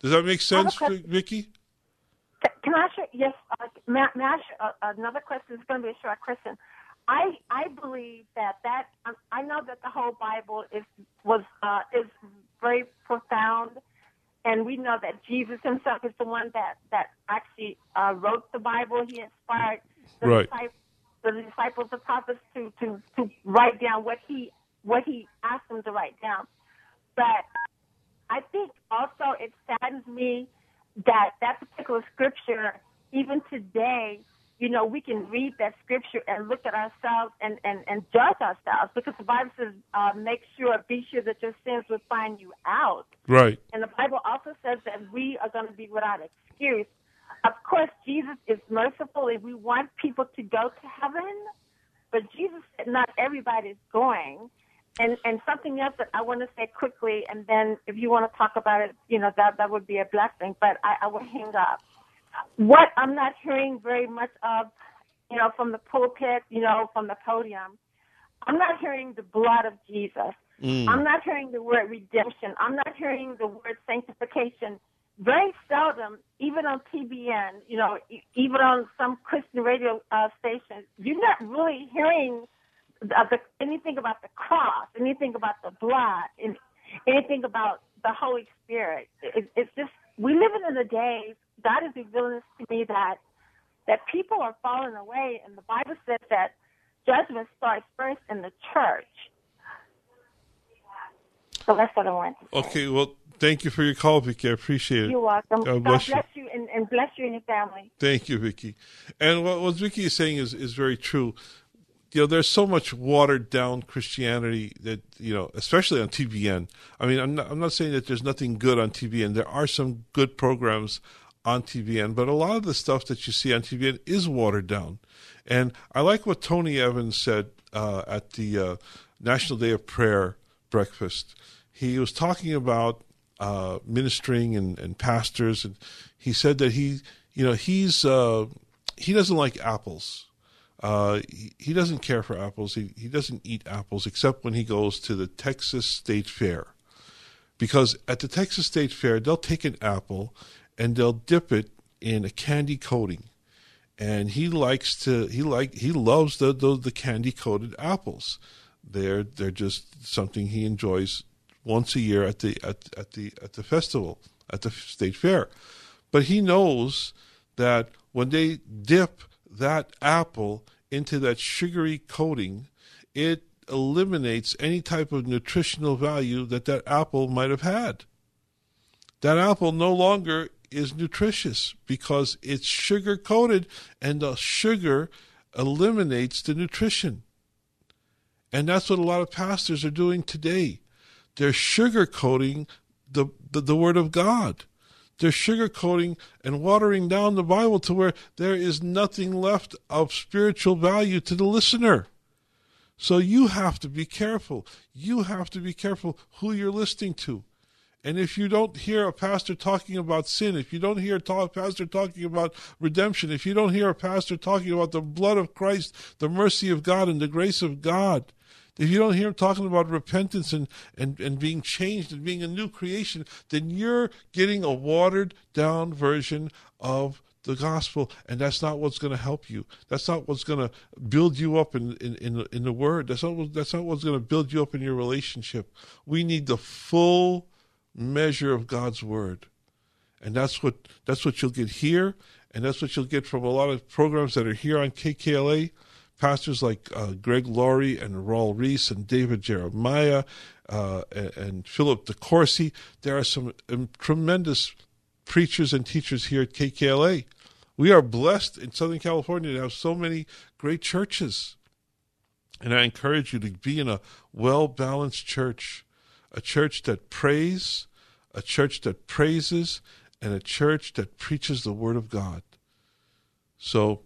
Does that make sense, Vicky? Can I ask you? Yes. Uh, may, may I ask uh, another question? It's going to be a short question. I I believe that that I know that the whole Bible is was uh, is very profound, and we know that Jesus Himself is the one that that actually uh, wrote the Bible. He inspired the, right. disciples, the disciples, the prophets to to to write down what he what he asked them to write down. But I think also it saddens me that that particular scripture, even today, you know, we can read that scripture and look at ourselves and, and, and judge ourselves because the Bible says, uh, make sure, be sure that your sins will find you out. Right. And the Bible also says that we are going to be without excuse. Of course, Jesus is merciful and we want people to go to heaven, but Jesus said not everybody is going. And, and something else that I want to say quickly, and then if you want to talk about it, you know, that, that would be a blessing, but I, I will hang up what I'm not hearing very much of, you know, from the pulpit, you know, from the podium, I'm not hearing the blood of Jesus. Mm. I'm not hearing the word redemption. I'm not hearing the word sanctification. Very seldom, even on TBN, you know, even on some Christian radio uh, stations, you're not really hearing the, the, anything about the cross, anything about the blood, and anything about the Holy Spirit. It, it's just we live in the days God is revealing to me that that people are falling away, and the Bible says that judgment starts first in the church. So that's what I want. Okay, well, thank you for your call, Vicky. I appreciate it. You're welcome. God bless, bless you, you and, and, bless you and your family. Thank you, Vicky. And what, what Vicky is saying is, is very true. You know, there's so much watered down Christianity that, you know, especially on TBN. I mean, I'm not, I'm not saying that there's nothing good on TBN. There are some good programs on TBN, but a lot of the stuff that you see on TBN is watered down. And I like what Tony Evans said uh, at the uh, National Day of Prayer breakfast. He was talking about uh, ministering and, and, pastors, and he said that he, you know, he's uh, he doesn't like apples. Uh, he, he, doesn't care for apples. He, he doesn't eat apples except when he goes to the Texas State Fair. Because at the Texas State Fair, they'll take an apple and they'll dip it in a candy coating. And he likes to he like he loves the the, the candy coated apples. They're they're just something he enjoys once a year at the at, at the at the festival at the state fair. But he knows that when they dip that apple into that sugary coating, it eliminates any type of nutritional value that that apple might have had. That apple no longer is nutritious because it's sugar coated and the sugar eliminates the nutrition. And that's what a lot of pastors are doing today. They're sugarcoating the, the, the Word of God. They're sugar coating and watering down the Bible to where there is nothing left of spiritual value to the listener. So you have to be careful. You have to be careful who you're listening to. And if you don't hear a pastor talking about sin, if you don't hear a pastor talking about redemption, if you don't hear a pastor talking about the blood of Christ, the mercy of God, and the grace of God, if you don't hear him talking about repentance and, and, and being changed and being a new creation, then you're getting a watered down version of the gospel, and that's not what's going to help you. That's not what's going to build you up in, in, in, in the word. That's not, that's not what's going to build you up in your relationship. We need the full measure of God's word. And that's what that's what you'll get here, and that's what you'll get from a lot of programs that are here on KKLA pastors like uh, Greg Laurie and Raul Ries and David Jeremiah uh, and, and, Philip DeCourcy. There are some um, tremendous preachers and teachers here at KKLA. We are blessed in Southern California to have so many great churches. And I encourage you to be in a well balanced church, a church that prays, a church that praises, and a church that preaches the Word of God. So,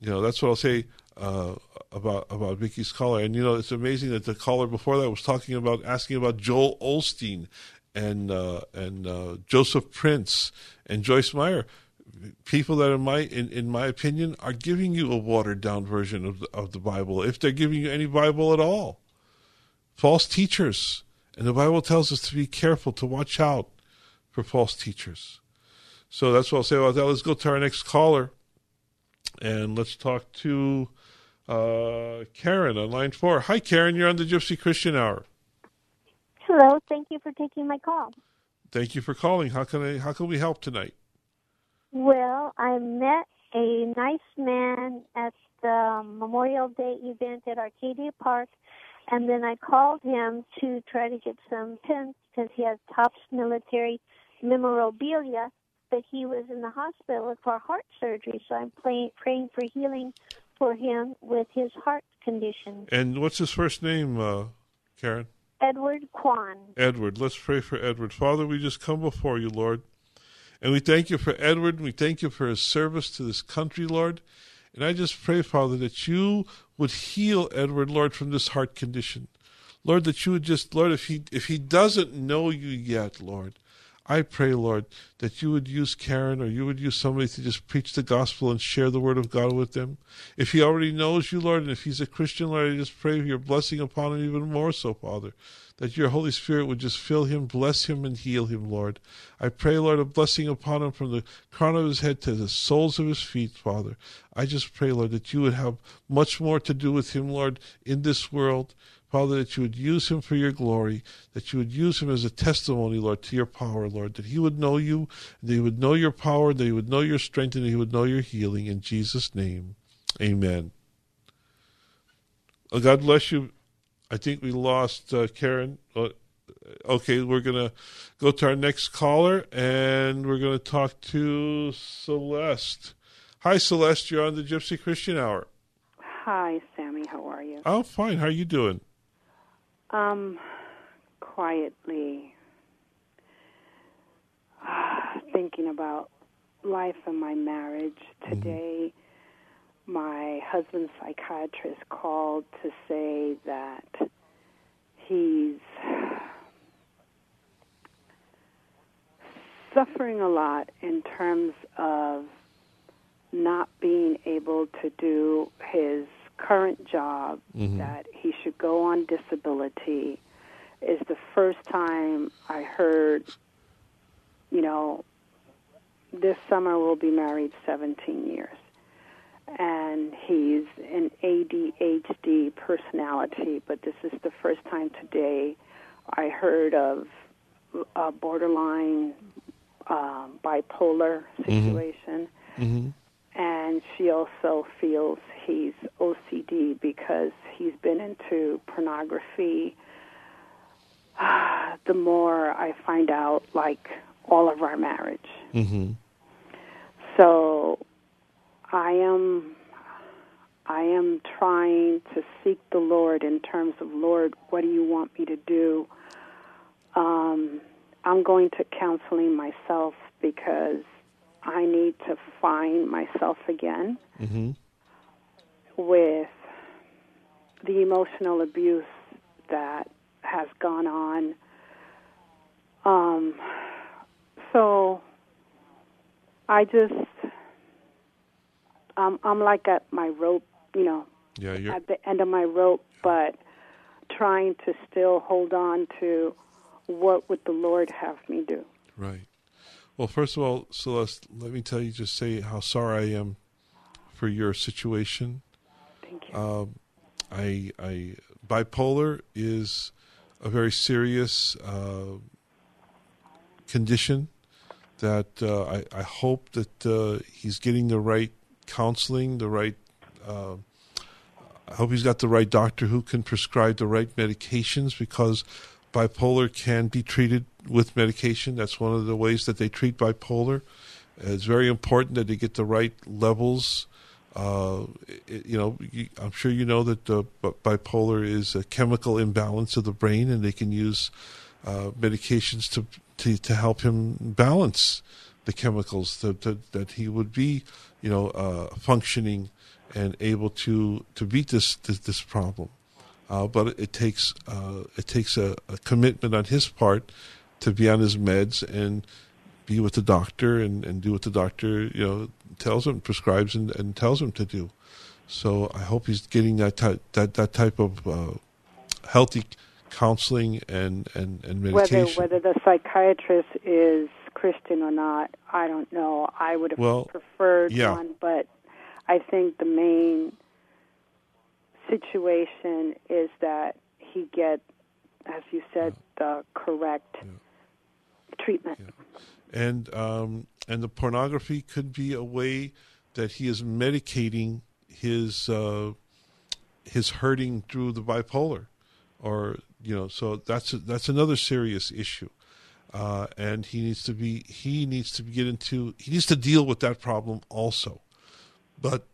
you know, that's what I'll say uh, about about Vicky's caller, and you know it's amazing that the caller before that was talking about asking about Joel Osteen and uh, and uh, Joseph Prince and Joyce Meyer, people that in my in, in my opinion are giving you a watered down version of the, of the Bible, if they're giving you any Bible at all. False teachers, and the Bible tells us to be careful to watch out for false teachers. So that's what I'll say about that. Let's go to our next caller, and let's talk to uh, Karen on line four. Hi, Karen. You're on the Gypsy Christian Hour. Hello. Thank you for taking my call. Thank you for calling. How can I? How can we help tonight? Well, I met a nice man at the Memorial Day event at Arcadia Park, and then I called him to try to get some pins because he has Topps military memorabilia. But he was in the hospital for heart surgery, so I'm playing, praying for healing for him with his heart condition. And what's his first name, uh, Karen? Edward Kwan. Edward. Let's pray for Edward. Father, we just come before you, Lord. And we thank you for Edward. We thank you for his service to this country, Lord. And I just pray, Father, that you would heal Edward, Lord, from this heart condition. Lord, that you would just, Lord, if he if he doesn't know you yet, Lord, I pray, Lord, that you would use Karen or you would use somebody to just preach the gospel and share the word of God with them. If he already knows you, Lord, and if he's a Christian, Lord, I just pray your blessing upon him even more so, Father, that your Holy Spirit would just fill him, bless him, and heal him, Lord. I pray, Lord, a blessing upon him from the crown of his head to the soles of his feet, Father. I just pray, Lord, that you would have much more to do with him, Lord, in this world Father, that you would use him for your glory, that you would use him as a testimony, Lord, to your power, Lord, that he would know you, that he would know your power, that he would know your strength, and he would know your healing. In Jesus' name, amen. God bless you. I think we lost uh, Karen. Uh, okay, we're going to go to our next caller, and we're going to talk to Celeste. Hi, Celeste. You're on the Gypsy Christian Hour. Hi, Sammy. How are you? I'm fine. How are you doing? Um, quietly uh, thinking about life and my marriage. Mm-hmm. Today, mm-hmm. my husband's psychiatrist called to say that he's suffering a lot in terms of not being able to do his current job mm-hmm. that he should go on disability is the first time I heard, you know, this summer we'll be married 17 years. And he's an ADHD personality, but this is the first time today I heard of a borderline uh, bipolar mm-hmm. situation. Mm-hmm. And she also feels he's OCD because he's been into pornography. the more I find out, like all of our marriage. Mm-hmm. So I am I am trying to seek the Lord in terms of Lord, what do you want me to do? Um, I'm going to counseling myself because I need to find myself again Mm-hmm. with the emotional abuse that has gone on. Um, so I just, um, I'm like at my rope, you know, Yeah, you're at the end of my rope, but trying to still hold on to what would the Lord have me do. right. Well, first of all, Celeste, let me tell you, just say how sorry I am for your situation. Thank you. Um, I, I, bipolar is a very serious uh, condition that uh, I, I hope that uh, he's getting the right counseling, the right. Uh, I hope he's got the right doctor who can prescribe the right medications because bipolar can be treated with medication. That's one of the ways that they treat bipolar. It's very important that they get the right levels. Uh, it- you know, I'm sure you know that uh, bipolar is a chemical imbalance of the brain, and they can use uh, medications to, to to help him balance the chemicals that that, that he would be, you know, uh, functioning and able to to beat this this, this problem. Uh, but it takes uh, it takes a, a commitment on his part to be on his meds and be with the doctor and, and do what the doctor you know tells him, prescribes and, and tells him to do. So I hope he's getting that type that that type of uh, healthy counseling and and, and Whether meditation. whether the psychiatrist is Christian or not, I don't know. I would have Well, preferred yeah. one, but I think the main situation is that he get, as you said, the correct treatment. and um, and the pornography could be a way that he is medicating his uh, his hurting through the bipolar, or you know, so that's that's another serious issue, uh, and he needs to be he needs to get into he needs to deal with that problem also, but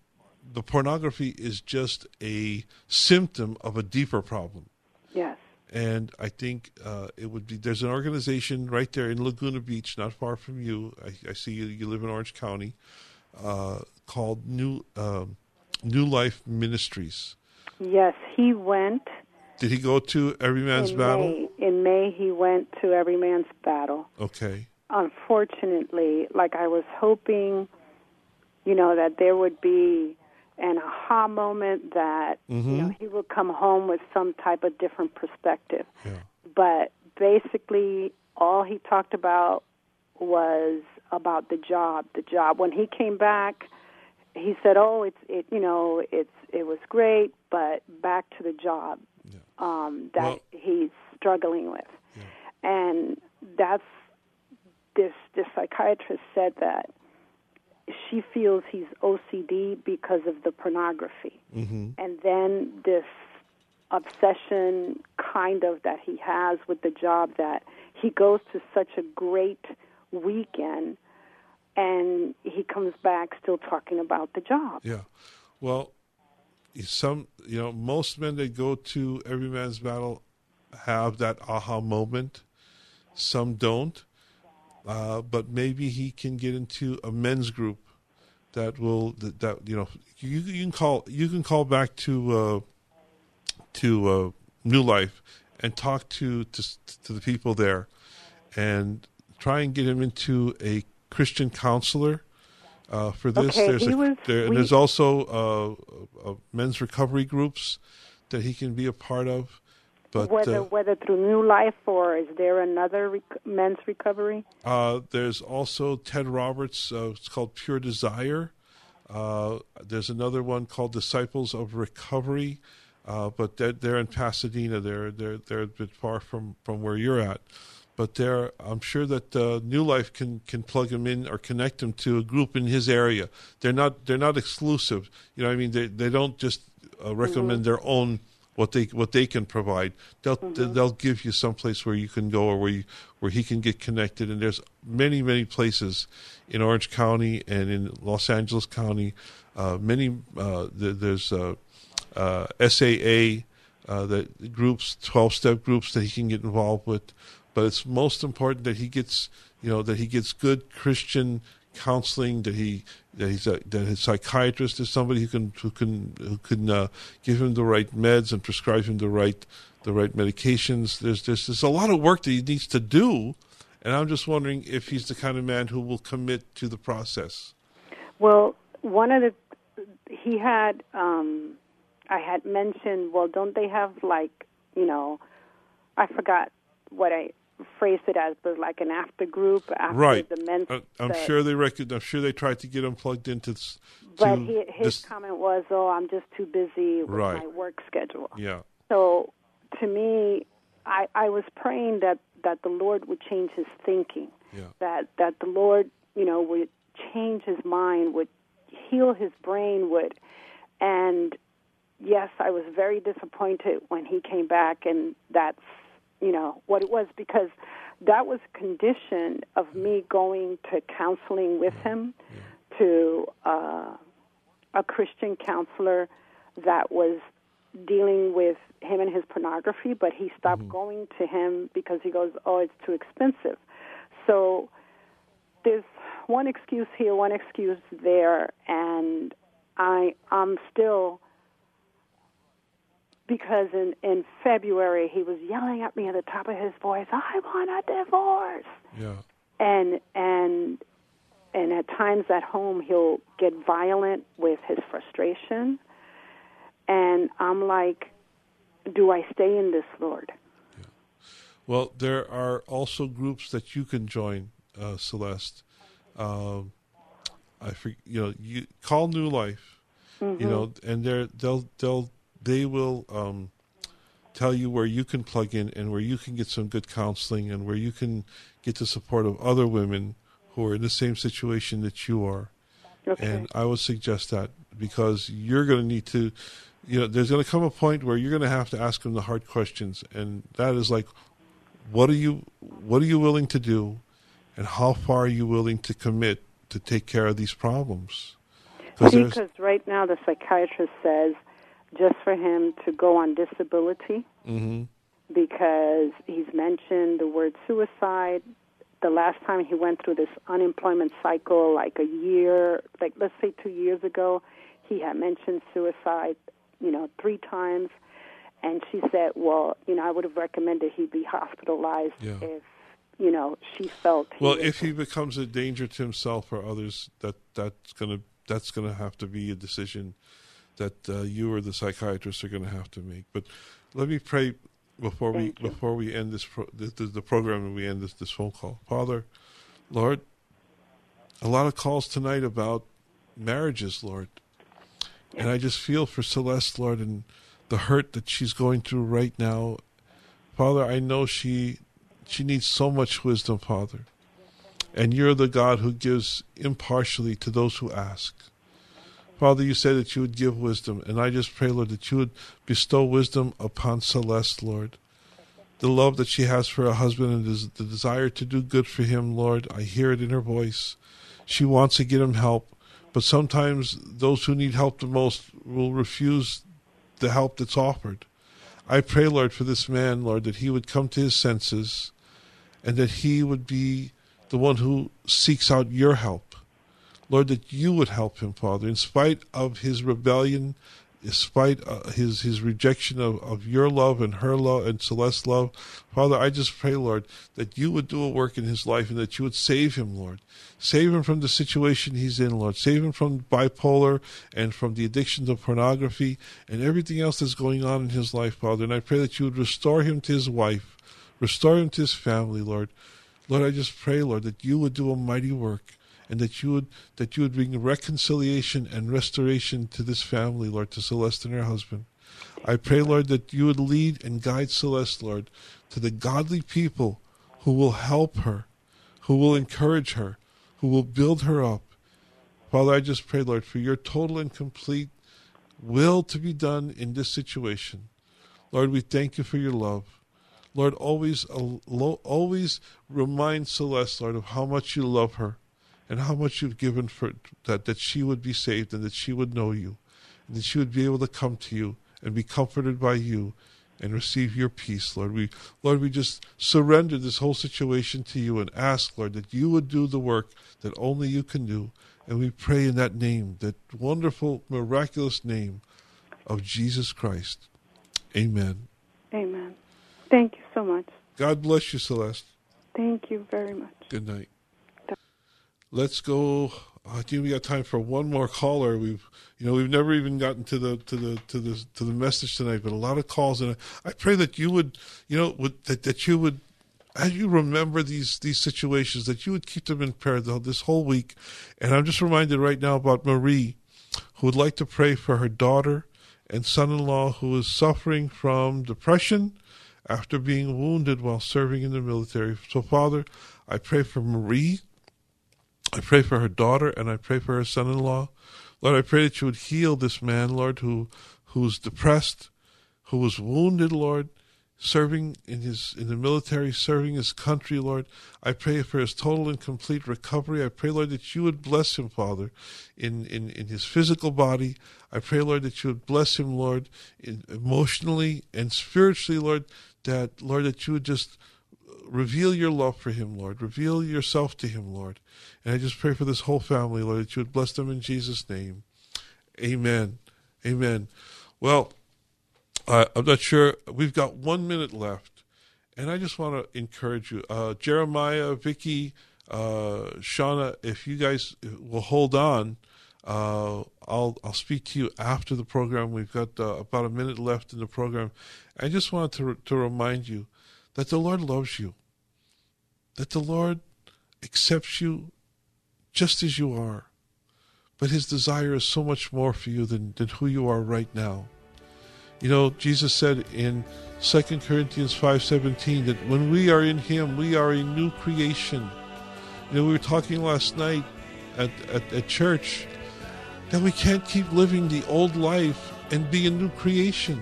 the pornography is just a symptom of a deeper problem Yes. and I think uh, it would be. There's an organization right there in Laguna Beach, not far from you. I, I see you. You live in Orange County, uh, called New um, New Life Ministries. Yes, he went Did he go to Every Man's in Battle? May. In May, he went to Every Man's Battle. Okay. Unfortunately, like I was hoping, you know, that there would be an aha moment that you Mhm. know he would come home with some type of different perspective. Yeah. But basically, all he talked about was about the job. The job. When he came back, he said, "Oh, it's it. You know, it's it was great, but back to the job um, that Well- he's struggling with." And that's this. This psychiatrist said that she feels he's OCD because of the pornography Mm-hmm. and then this obsession kind of that he has with the job that he goes to such a great weekend and he comes back still talking about the job. Yeah. Well, some you know most men that go to Every Man's Battle have that aha moment. Some don't. Uh, but maybe he can get into a men's group that will that, that you know you, you can call you can call back to uh, to uh, New Life and talk to, to to the people there and try and get him into a Christian counselor uh, for this. Okay, there's a, was- there, and we- there's also uh, uh, men's recovery groups that he can be a part of. But whether uh, whether through New Life or is there another rec- men's recovery? Uh, there's also Ted Roberts. Uh, it's called Pure Desire. Uh, there's another one called Disciples of Recovery, uh, but they're, they're in Pasadena. They're they're they're a bit far from from where you're at. but there, I'm sure that uh, New Life can can plug him in or connect him to a group in his area. They're not they're not exclusive. You know, what I mean, they they don't just uh, recommend their own what they what they can provide. They'll they'll give you some place where you can go or where you where he can get connected. And there's many many places in Orange County and in Los Angeles County. Uh, many uh, th- there's uh, uh, SAA uh, that groups, twelve step groups that he can get involved with. But it's most important that he gets you know that he gets good Christian counseling that he that he's a, that his psychiatrist is somebody who can who can who can uh, give him the right meds and prescribe him the right the right medications. There's there's there's a lot of work that he needs to do, and I'm just wondering if he's the kind of man who will commit to the process. Well, one of the he had um I had mentioned, well, don't they have like, you know, I forgot what I phrased it as, but like an after group after right. the men's. I- I'm sure they record. I'm sure they tried to get him plugged into. But he, his this- comment was, "Oh, I'm just too busy with Right. my work schedule." yeah. So, to me, I I was praying that that the Lord would change his thinking. Yeah. That that the Lord, you know, would change his mind, would heal his brain, would, and yes, I was very disappointed when he came back, and that's you know what it was because that was a condition of me going to counseling with him to uh, a Christian counselor that was dealing with him and his pornography, but he stopped going to him because he goes, "Oh, it's too expensive." So there's one excuse here, one excuse there, and I I'm still because in in February he was yelling at me at the top of his voice, "I want a divorce." Yeah. and and and at times at home he'll get violent with his frustration and i'm like do i stay in this lord Well, there are also groups that you can join, uh, Celeste. Um, I you know you call New Life, you know, and they're they'll they'll they will um, tell you where you can plug in and where you can get some good counseling and where you can get the support of other women who are in the same situation that you are. okay And I would suggest that because you're going to need to, you know, there's going to come a point where you're going to have to ask them the hard questions, and that is like, what are you, what are you willing to do, and how far are you willing to commit to take care of these problems? Because right now the psychiatrist says just for him to go on disability Mhm. because he's mentioned the word suicide. The last time he went through this unemployment cycle, like a year, like let's say two years ago, he had mentioned suicide, you know, three times. And she said, well, you know, I would have recommended he be hospitalized Yeah. if, you know, she felt. he Well, was- if he becomes a danger to himself or others, that that's gonna that's gonna have to be a decision that uh, you or the psychiatrist are gonna have to make. But let me pray before Thank we you. before we end this pro- the, the, the program and we end this this phone call. Father, Lord, a lot of calls tonight about marriages, Lord, and I just feel for Celeste, Lord, and the hurt that she's going through right now. Father, I know she she needs so much wisdom, Father. And you're the God who gives impartially to those who ask. Father, you said that you would give wisdom, and I just pray, Lord, that you would bestow wisdom upon Celeste, Lord. The love that she has for her husband and the desire to do good for him, Lord, I hear it in her voice. She wants to get him help, but sometimes those who need help the most will refuse the help that's offered. I pray, Lord, for this man, Lord, that he would come to his senses and that he would be the one who seeks out your help. Lord, that you would help him, Father, in spite of his rebellion, in spite of his, his rejection of, of your love and her love and Celeste's love. Father, I just pray, Lord, that you would do a work in his life and that you would save him, Lord. Save him from the situation he's in, Lord. Save him from bipolar and from the addiction to pornography and everything else that's going on in his life, Father. And I pray that you would restore him to his wife, restore him to his family, Lord. Lord, I just pray, Lord, that you would do a mighty work and that you would that you would bring reconciliation and restoration to this family, Lord, to Celeste and her husband. I pray, Lord, that you would lead and guide Celeste, Lord, to the godly people who will help her, who will encourage her, who will build her up. Father, I just pray, Lord, for your total and complete will to be done in this situation. Lord, we thank you for your love. Lord, always, always remind Celeste, Lord, of how much you love her and how much you've given for that, that she would be saved and that she would know you and that she would be able to come to you and be comforted by you and receive your peace, Lord. We, Lord, we just surrender this whole situation to you and ask, Lord, that you would do the work that only you can do. And we pray in that name, that wonderful, miraculous name of Jesus Christ. Amen. Amen. Thank you so much. God bless you, Celeste. Thank you very much. Good night. Let's go. I think we got time for one more caller. We've, you know, we've never even gotten to the to the to the to the message tonight, but a lot of calls, and I pray that you would, you know, would, that that you would as you remember these these situations, that you would keep them in prayer this whole week. And I'm just reminded right now about Marie, who would like to pray for her daughter and son-in-law who is suffering from depression after being wounded while serving in the military. So, Father, I pray for Marie. I pray for her daughter, and I pray for her son-in-law. Lord, I pray that you would heal this man, Lord, who who's depressed, who was wounded, Lord, serving in his in the military, serving his country, Lord. I pray for his total and complete recovery. I pray, Lord, that you would bless him, Father, in, in, in his physical body. I pray, Lord, that you would bless him, Lord, in, emotionally and spiritually, Lord, that Lord, that you would just reveal your love for him, Lord. Reveal yourself to him, Lord. And I just pray for this whole family, Lord, that you would bless them in Jesus' name. Amen. Amen. Well, uh, I'm not sure. We've got one minute left, and I just want to encourage you, uh, Jeremiah, Vicky, uh, Shauna, if you guys will hold on, uh, I'll I'll speak to you after the program. We've got uh, about a minute left in the program. I just wanted to to remind you that the Lord loves you, that the Lord accepts you just as you are, but His desire is so much more for you than than who you are right now. You know, Jesus said in 2 Corinthians 5:17 that when we are in him, we are a new creation. You know, we were talking last night at, at, at church that we can't keep living the old life and be a new creation.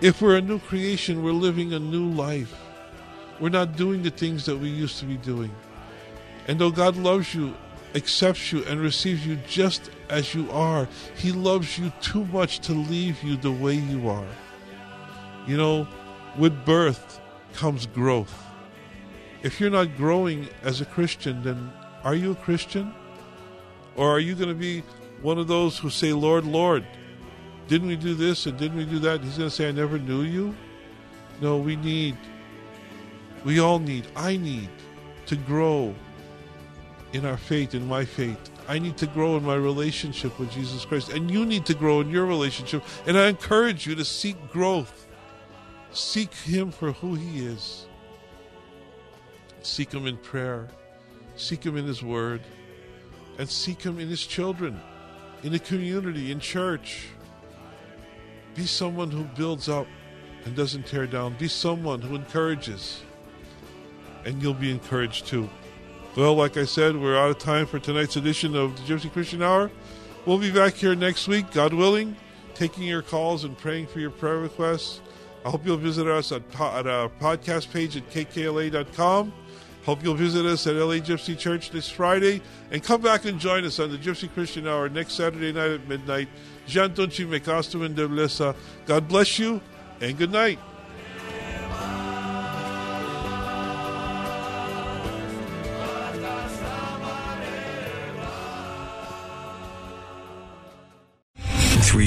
If we're a new creation, we're living a new life. We're not doing the things that we used to be doing. And though God loves you accepts you and receives you just as you are. He loves you too much to leave you the way you are. You know, with birth comes growth. If you're not growing as a Christian, then are you a Christian? Or are you going to be one of those who say, Lord, Lord, didn't we do this and didn't we do that? He's going to say, I never knew you. No, we need, we all need, I need to grow in our faith, in my faith. I need to grow in my relationship with Jesus Christ, and you need to grow in your relationship. And I encourage you to seek growth. Seek Him for who He is. Seek Him in prayer. Seek Him in His Word. And seek Him in His children, in the community, in church. Be someone who builds up and doesn't tear down. Be someone who encourages. And you'll be encouraged too. Well, like I said, we're out of time for tonight's edition of the Gypsy Christian Hour. We'll be back here next week, God willing, taking your calls and praying for your prayer requests. I hope you'll visit us at, at our podcast page at kkla.com. Hope you'll visit us at LA Gypsy Church this Friday and come back and join us on the Gypsy Christian Hour next Saturday night at midnight. God bless you and good night.